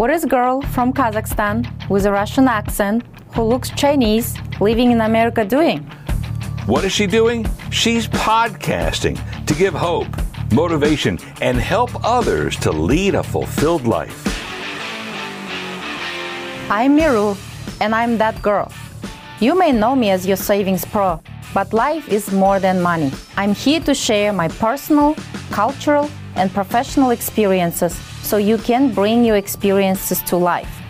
What is a girl from Kazakhstan with a Russian accent who looks Chinese living in America doing? What is she doing? She's podcasting to give hope, motivation, and help others to lead a fulfilled life. I'm Meru, and I'm that girl. You may know me as your savings pro, but life is more than money. I'm here to share my personal, cultural, and professional experiences so you can bring your experiences to life.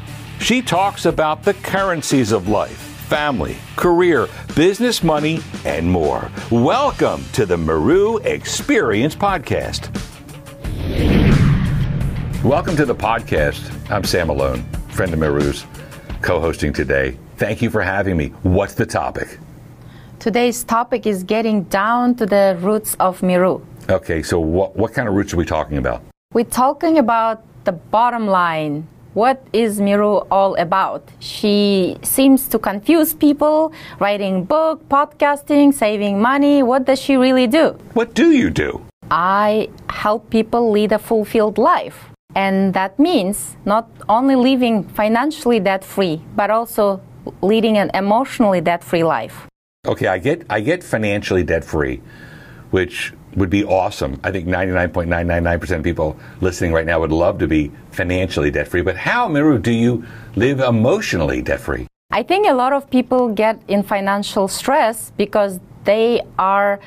She talks about the currencies of life, family, career, business, money, and more. Welcome to the Meru Experience Podcast. Welcome to the podcast. I'm Sam Malone, friend of Meru's, co hosting today. Thank you for having me. What's the topic? Today's topic is getting down to the roots of Meru. Okay, so what, what kind of roots are we talking about? We're talking about the bottom line. What is Meru all about? She seems to confuse people, writing book, podcasting, saving money. What does she really do? What do you do? I help people lead a fulfilled life. And that means not only living financially debt free, but also leading an emotionally debt free life. Okay, I get I get financially debt free, which would be awesome. I think 99.999% of people listening right now would love to be financially debt free. But how, Meru, do you live emotionally debt free? I think a lot of people get in financial stress because they are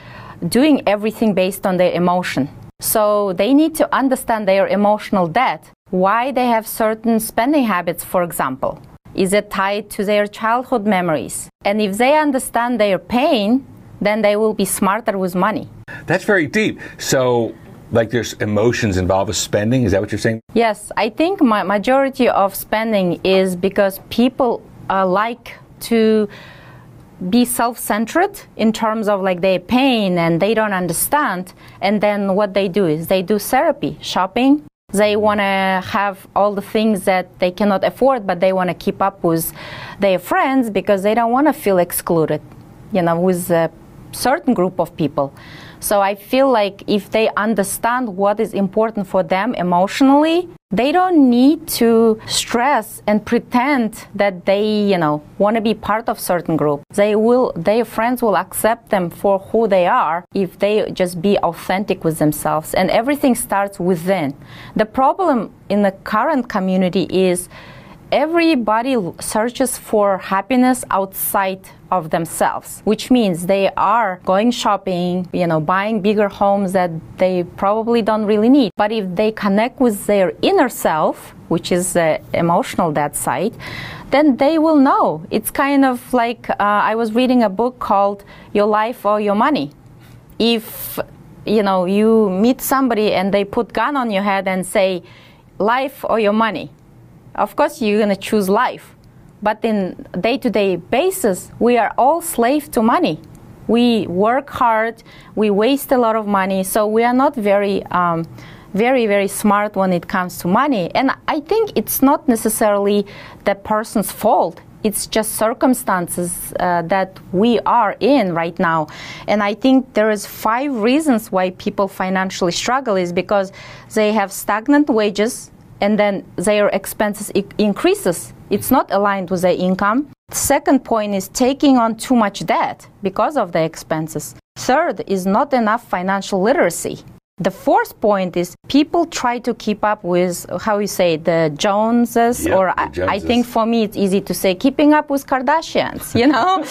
doing everything based on their emotion. So they need to understand their emotional debt, why they have certain spending habits, for example. Is it tied to their childhood memories? And if they understand their pain, then they will be smarter with money. That's very deep. So, like there's emotions involved with spending. Is that what you're saying? Yes, I think my majority of spending is because people uh, like to be self-centered in terms of like their pain and they don't understand and then what they do is they do therapy shopping they want to have all the things that they cannot afford, but they want to keep up with their friends because they don't want to feel excluded, you know, with a certain group of people. So I feel like if they understand what is important for them emotionally, they don't need to stress and pretend that they, you know, want to be part of certain group. They will, their friends will accept them for who they are if they just be authentic with themselves. And everything starts within. The problem in the current community is everybody searches for happiness outside of themselves, which means they are going shopping, you know, buying bigger homes that they probably don't really need. But if they connect with their inner self, which is the emotional that side, then they will know. It's kind of like uh, I was reading a book called Your Life or Your Money. If you know you meet somebody and they put gun on your head and say life or your money of course you're going to choose life but in day-to-day basis we are all slave to money. We work hard we waste a lot of money so we are not very um, very very smart when it comes to money. And i think it's not necessarily the person's fault. It's just circumstances uh, that we are in right now. And i think there is five reasons why people financially struggle is because they have stagnant wages and then their expenses increases. It's not aligned with their income. Second point is taking on too much debt because of the expenses. Third is not enough financial literacy. The fourth point is people try to keep up with how you say the Joneses, Yep, or the I, I think for me it's easy to say keeping up with Kardashians, you know.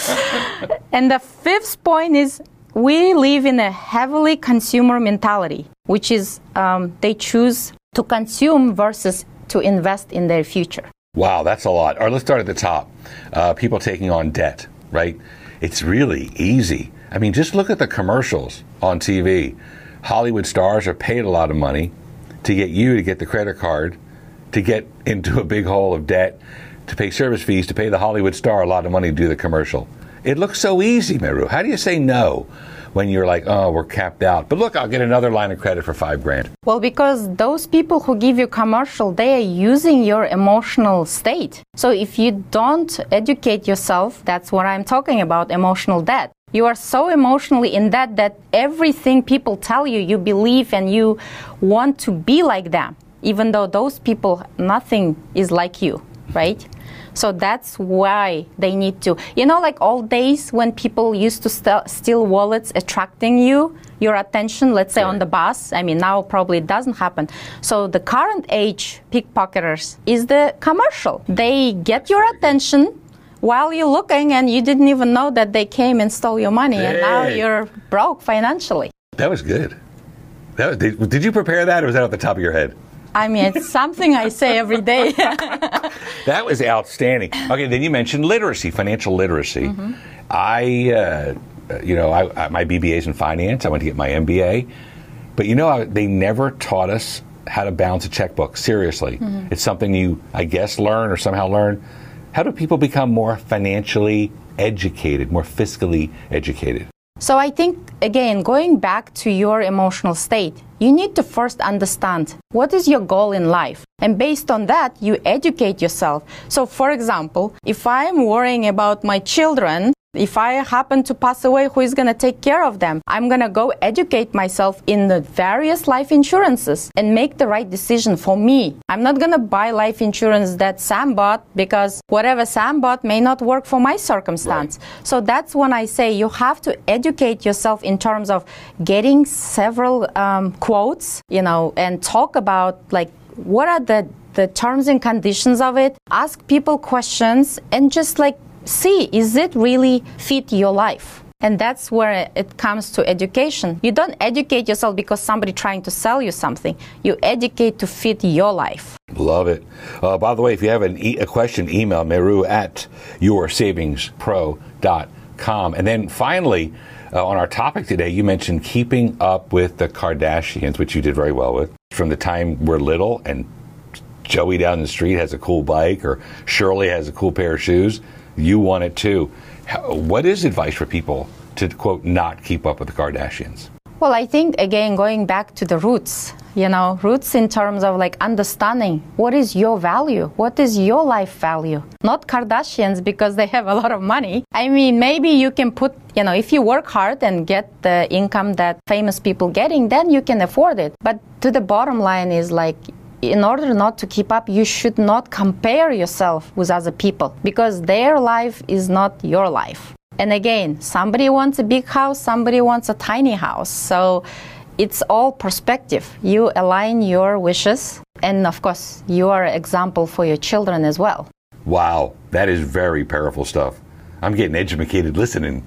and the fifth point is we live in a heavily consumer mentality, which is um, they choose to consume versus to invest in their future. Wow, that's a lot. All right, let's start at the top. Uh, people taking on debt, right? It's really easy. I mean, just look at the commercials on TV. Hollywood stars are paid a lot of money to get you to get the credit card, to get into a big hole of debt, to pay service fees, to pay the Hollywood star a lot of money to do the commercial. It looks so easy, Meru. How do you say no when you're like, oh, we're capped out? But look, I'll get another line of credit for five grand. Well, because those people who give you commercial, they are using your emotional state. So if you don't educate yourself, that's what I'm talking about, emotional debt. You are so emotionally in debt that everything people tell you, you believe and you want to be like them. even though those people, nothing is like you, right? So that's why they need to. You know, like old days when people used to st- steal wallets, attracting you, your attention, let's say Sure. on the bus. I mean, now probably it doesn't happen. So the current age pickpocketers is the commercial. They get your attention while you're looking and you didn't even know that they came and stole your money and now you're broke financially. That was good. That was, did, did you prepare that, or was that off the top of your head? I mean, it's something I say every day. That was outstanding. Okay, then you mentioned literacy, financial literacy. Mm-hmm. I, uh, you know, I, I, my BBA is in finance. I went to get my MBA, but you know, I, they never taught us how to balance a checkbook. Seriously, Mm-hmm. it's something you, I guess, learn or somehow learn. How do people become more financially educated, more fiscally educated? So I think, again, going back to your emotional state, you need to first understand what is your goal in life. And based on that, you educate yourself. So, for example, if I'm worrying about my children, if I happen to pass away, who is going to take care of them? I'm going to go educate myself in the various life insurances and make the right decision for me. I'm not going to buy life insurance that Sam bought because whatever Sam bought may not work for my circumstance. So that's when I say you have to educate yourself in terms of getting several um, quotes, you know, and talk about like what are the the terms and conditions of it. Ask people questions and just like see is it really fit your life. And that's where it comes to education. You don't educate yourself because somebody trying to sell you something. You educate to fit your life. Love it. Uh, by the way, if you have e- a question, email meru at yoursavingspro.com. And then finally, uh, on our topic today, you mentioned keeping up with the Kardashians, which you did very well with. From the time we're little and Joey down the street has a cool bike or Shirley has a cool pair of shoes, you want it too. What is advice for people to, quote, not keep up with the Kardashians? Well, I think again going back to the roots, you know, roots in terms of like understanding what is your value, what is your life value. Not Kardashians because they have a lot of money. I mean, maybe you can put, you know, if you work hard and get the income that famous people getting, then you can afford it. But to the bottom line is like in order not to keep up, you should not compare yourself with other people because their life is not your life. And again, somebody wants a big house, somebody wants a tiny house. So it's all perspective. You align your wishes, and of course, you are an example for your children as well. Wow, that is very powerful stuff. I'm getting educated listening.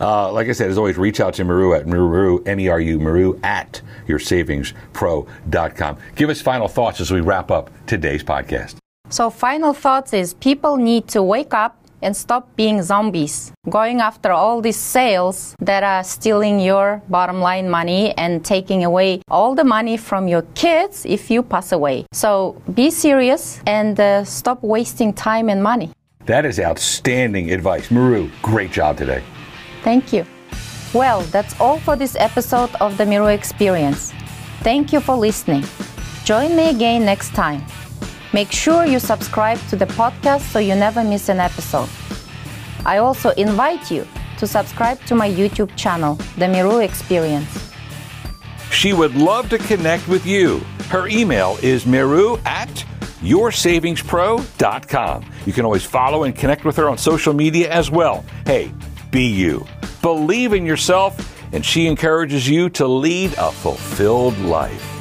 Uh, like I said, as always, reach out to Meru at Meru, M-E-R-U, Meru at yoursavingspro.com. Give us final thoughts as we wrap up today's podcast. So, final thoughts is people need to wake up and stop being zombies, going after all these sales that are stealing your bottom line money and taking away all the money from your kids if you pass away. So, be serious and uh, stop wasting time and money. That is outstanding advice. Meru, great job today. Thank you. Well, that's all for this episode of the Meru Experience. Thank you for listening. Join me again next time. Make sure you subscribe to the podcast so you never miss an episode. I also invite you to subscribe to my YouTube channel, The Meru Experience. She would love to connect with you. Her email is meru at yoursavingspro.com. You can always follow and connect with her on social media as well. Hey, be you. Believe in yourself, and she encourages you to lead a fulfilled life.